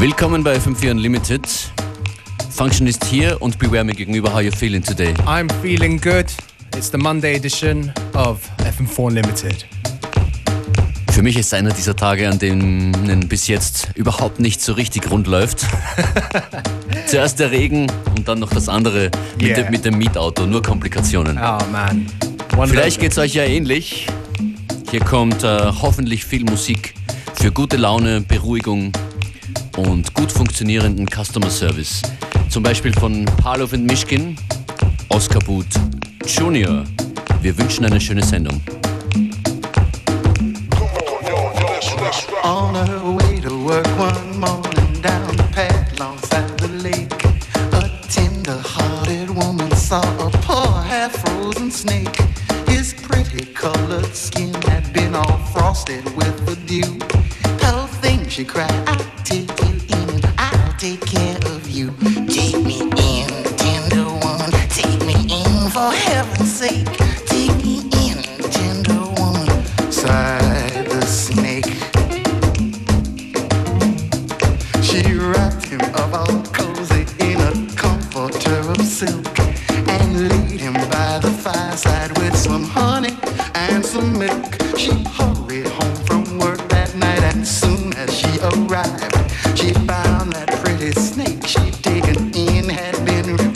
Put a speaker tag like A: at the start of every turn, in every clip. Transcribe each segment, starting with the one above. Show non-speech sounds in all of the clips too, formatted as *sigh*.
A: Willkommen bei FM4 Unlimited. Function ist hier und Beware Me gegenüber. How you feeling today?
B: I'm feeling good. It's the Monday edition of FM4 Unlimited.
A: Für mich ist einer dieser Tage, an denen bis jetzt überhaupt nicht so richtig rund läuft. *laughs* Zuerst der Regen und dann noch das andere mit,
B: yeah.
A: dem, mit dem Mietauto. Nur Komplikationen.
B: Oh man. One
A: Vielleicht geht es euch ja ähnlich. Hier kommt äh, hoffentlich viel Musik für gute Laune, Beruhigung und gut funktionierenden Customer Service. Zum Beispiel von Palov und Mischkin, Oscar Boot Junior. Wir wünschen eine schöne Sendung.
C: On her way to work one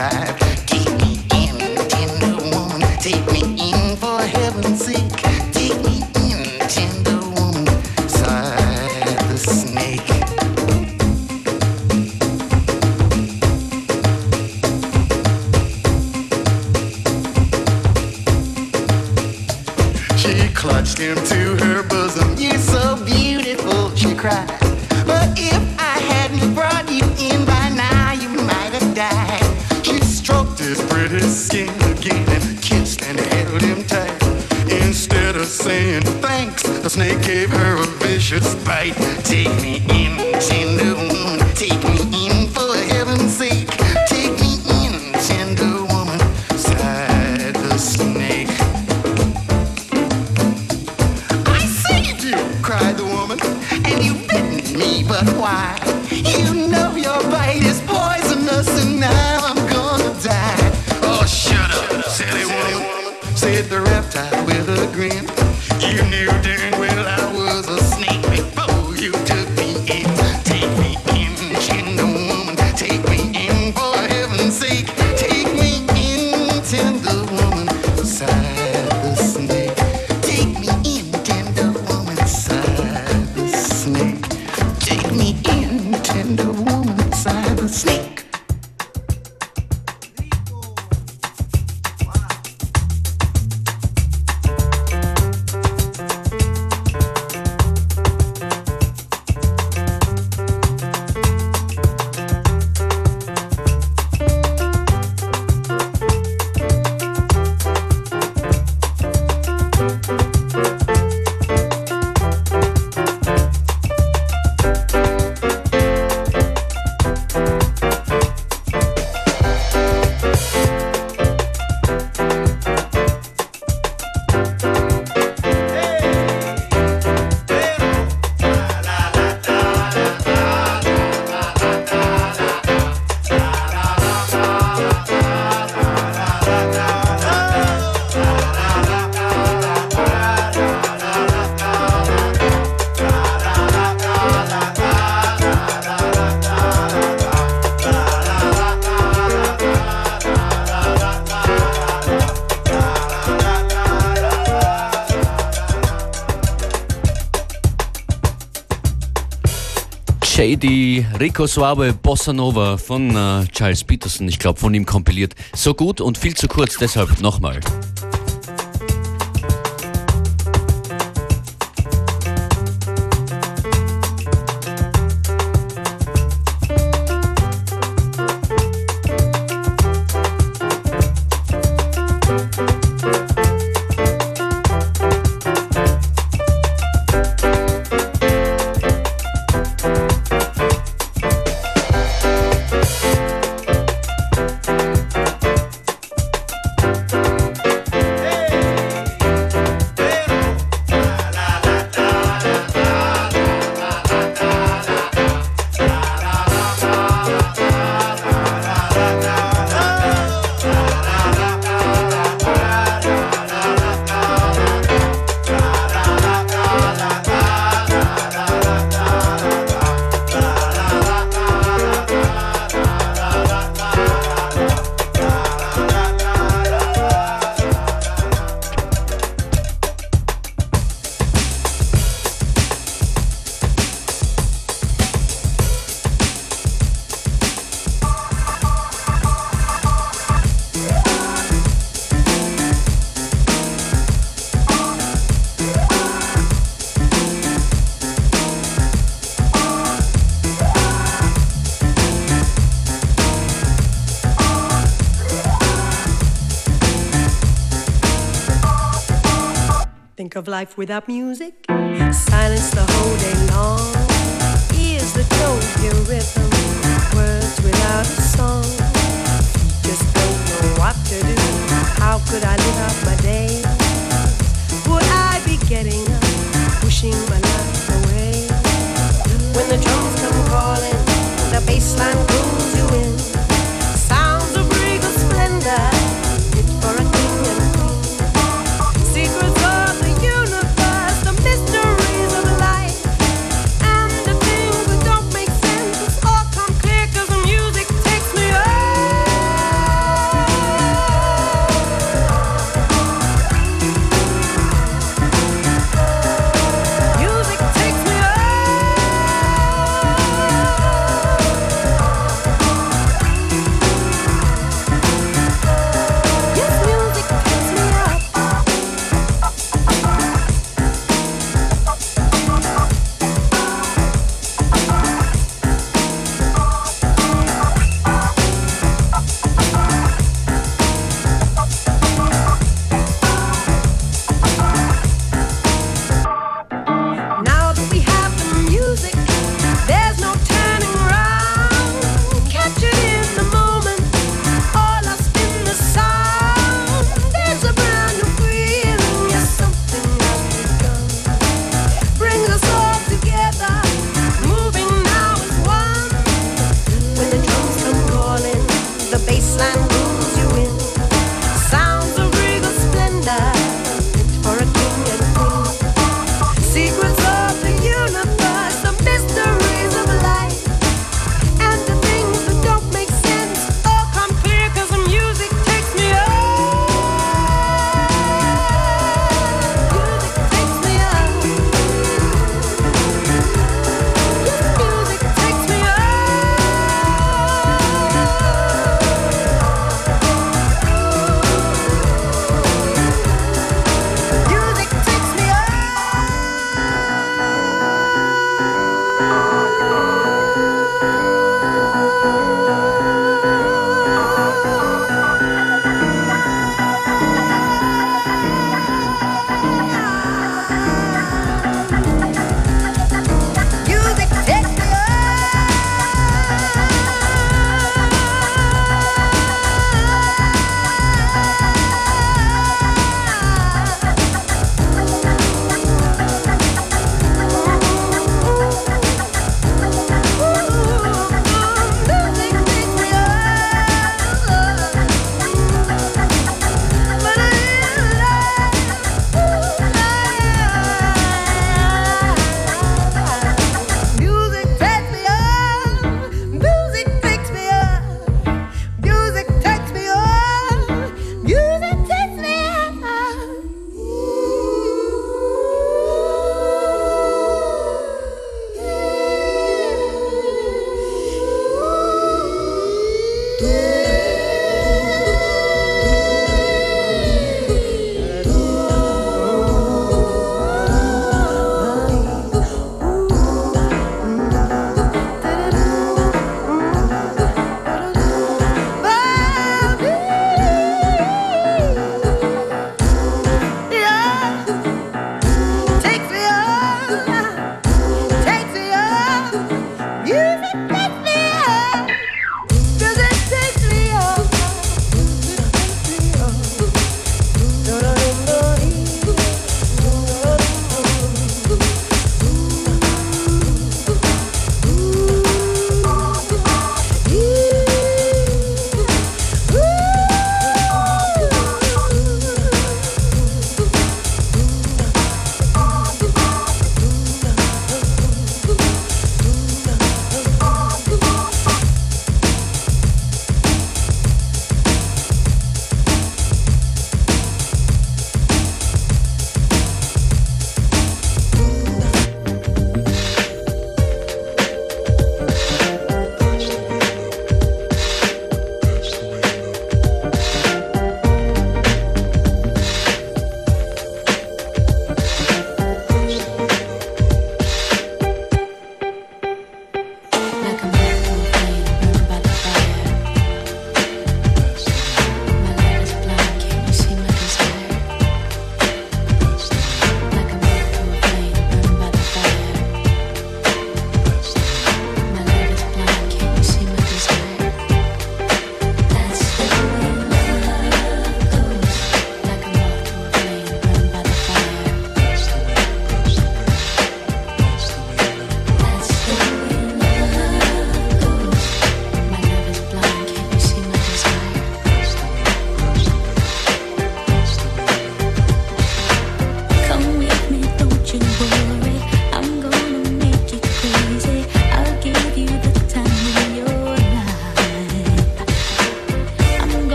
A: bad. Rico Suave Bossa Nova von äh, Charles Peterson, ich glaube von ihm kompiliert. So gut und viel zu kurz, deshalb nochmal.
D: Life without music? Silence the whole day long. Ears that don't hear rhythm. Words without a song. Just don't know what to do. How could I live out my day? Would I be getting up, wishing my life away? When the drums come calling, the bass line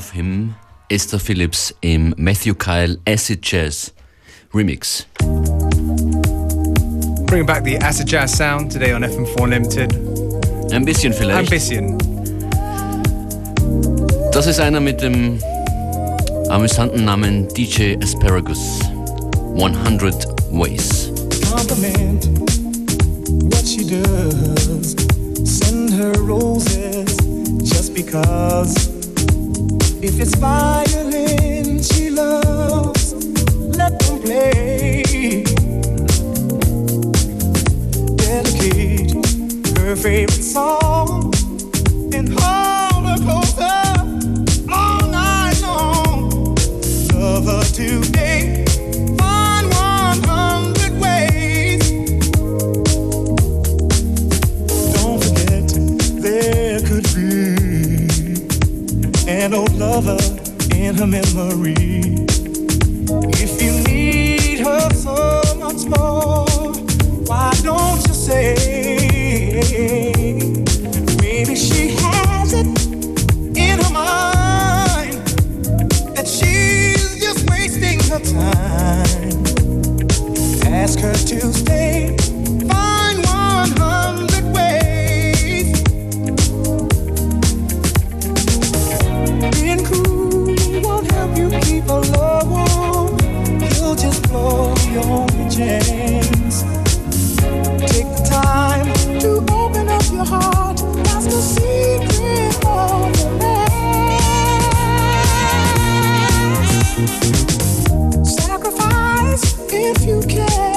E: I Love
A: Him, Esther Phillips im Matthew Kyle Acid Jazz Remix.
B: Bringing back the acid jazz sound today on FM4 Unlimited.
A: Ein bisschen vielleicht.
B: Ein bisschen.
A: Das ist einer mit dem amüsanten Namen DJ Asparagus. 100 Ways.
F: compliment what she does. Send her roses just because. If it's violin she loves, let them play. Dedicate her favorite song her memory. If you need her so much more, why don't you say? Maybe she has it in her mind that she's just wasting her time. Ask her to stay. If you can.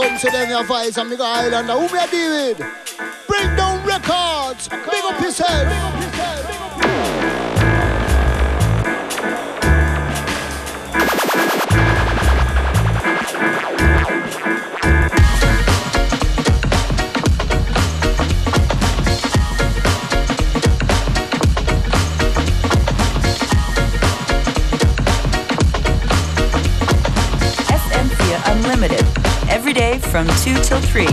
G: Comes to them, your and Mega Islander, who me a with? Bring down records. Big up yourself.
H: From 2 till 3.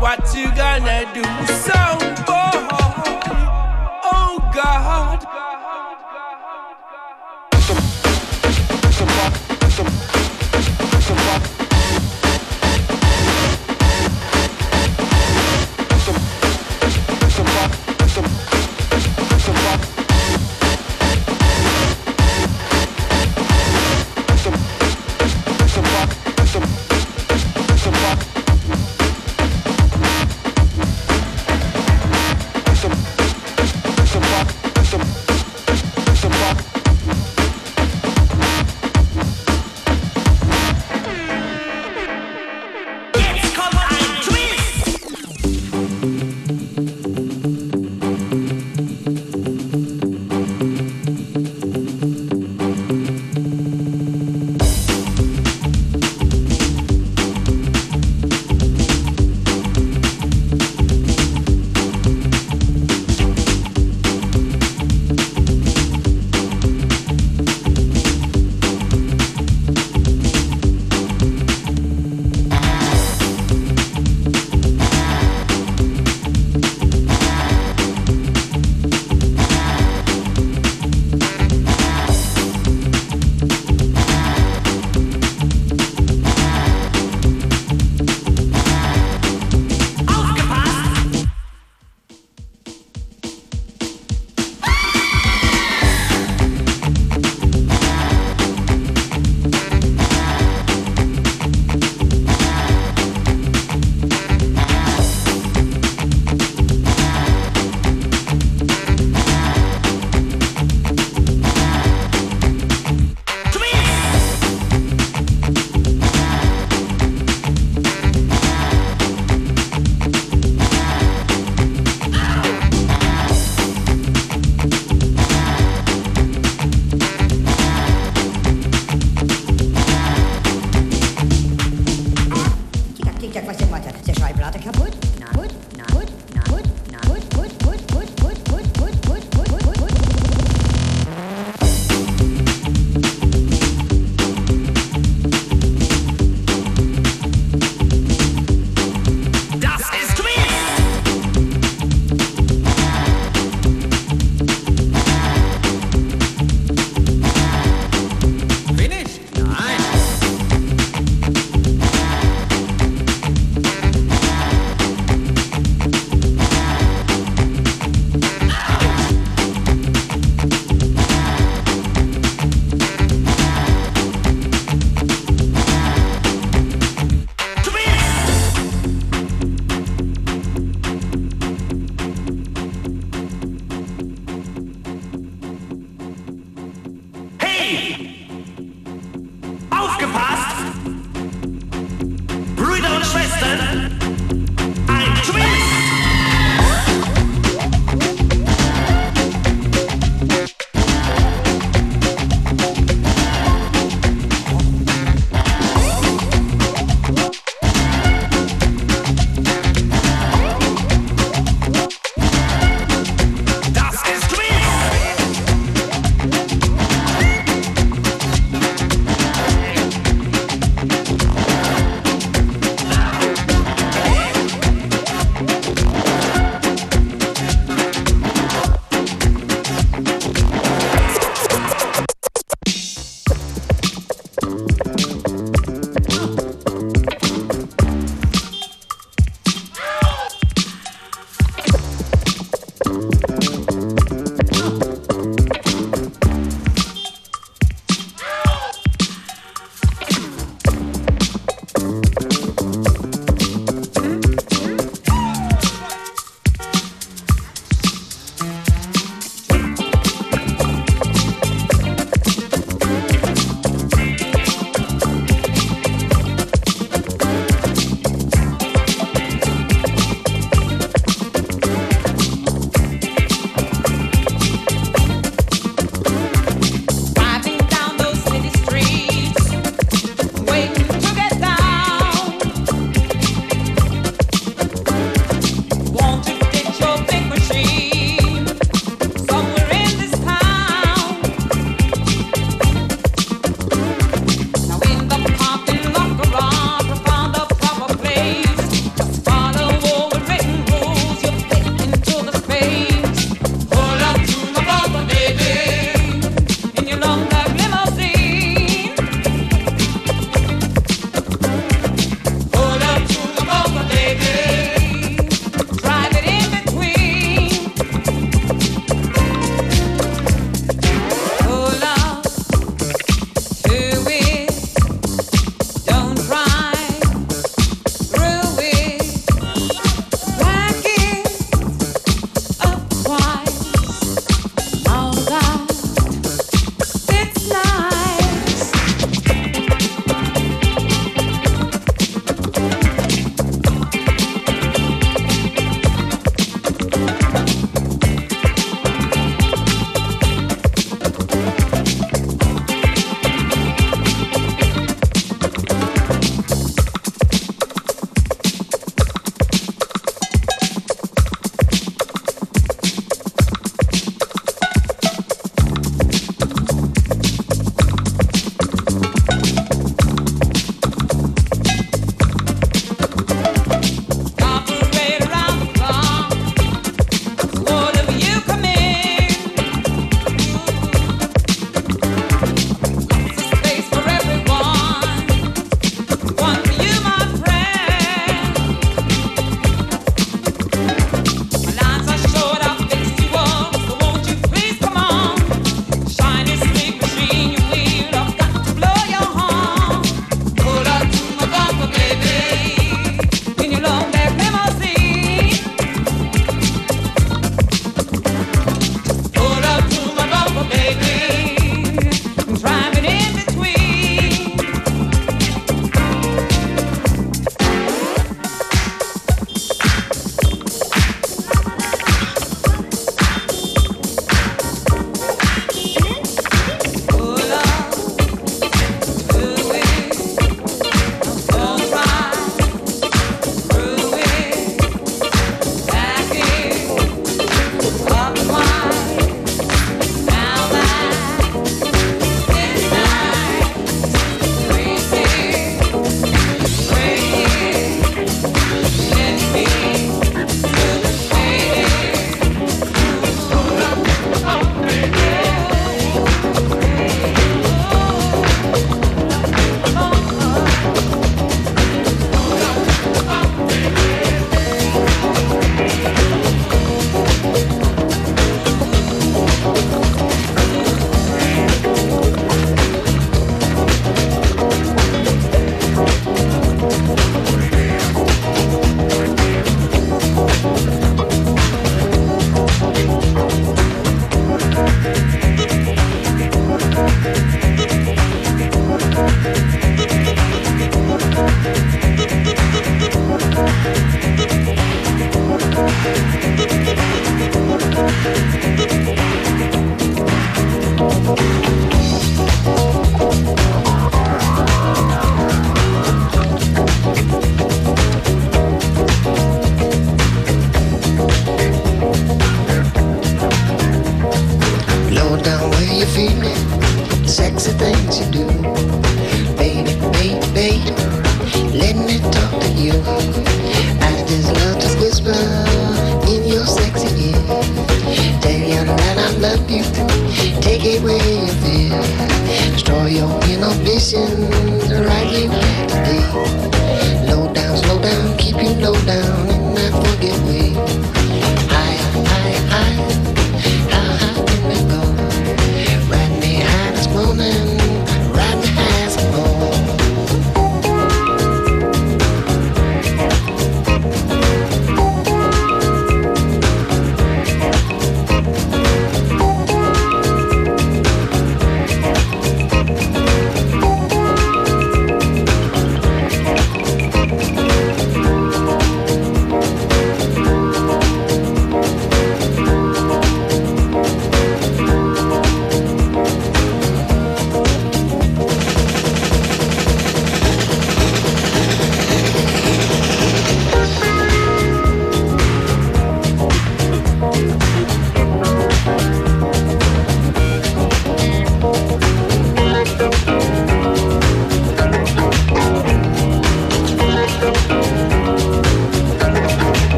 I: What you gonna do,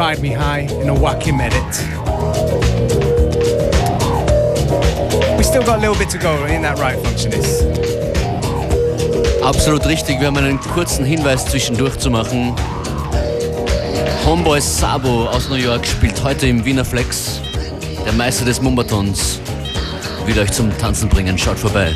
C: Ride Me High
B: in a wacky minute. We still got a little bit to go in that right function.
A: Absolut richtig, wir haben einen kurzen Hinweis zwischendurch zu machen. Homeboy Sabo aus New York spielt heute im Wiener Flex, der Meister des Mumbatons, will euch zum Tanzen bringen. Schaut vorbei.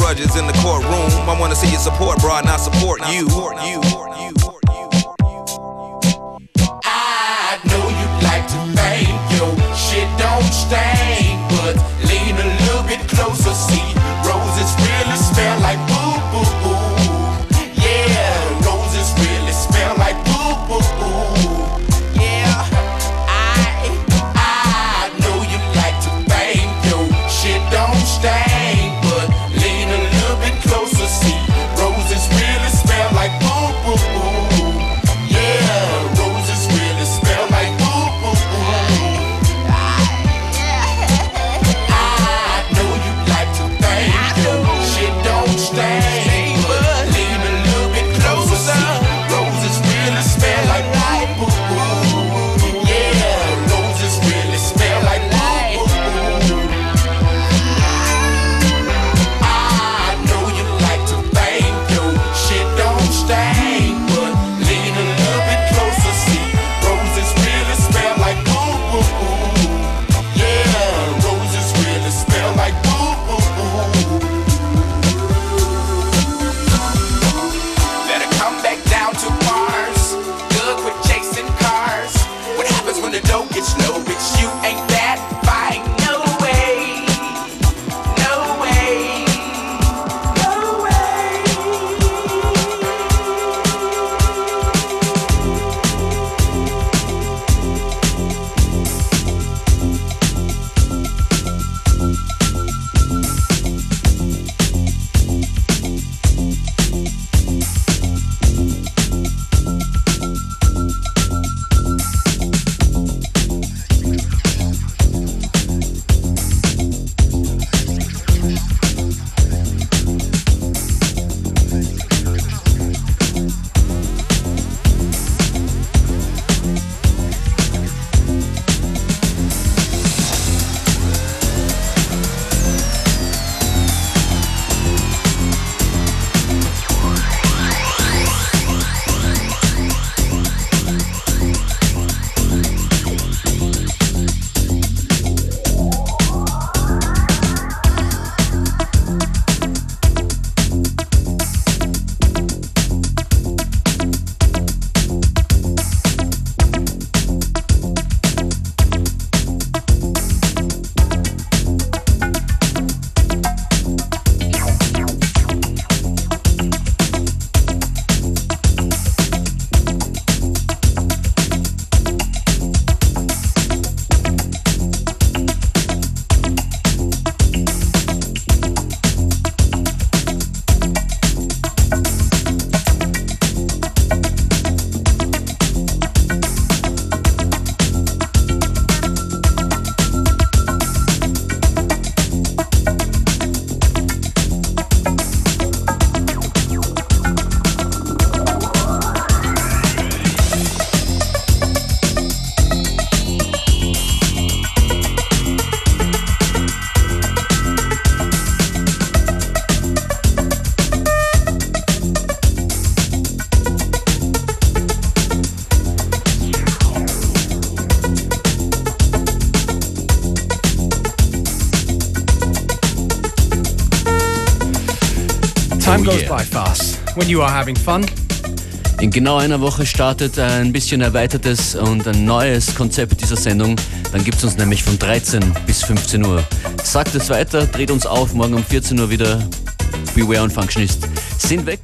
J: grudges in the courtroom. I wanna see your support, bro, not support you. you.
B: When you are having fun.
A: In genau einer Woche startet ein bisschen erweitertes und ein neues Konzept dieser Sendung. Dann gibt es uns nämlich von 13 bis 15 Uhr. Sagt es weiter, dreht uns auf, morgen um 14 Uhr wieder. Beware und Functionist sind weg.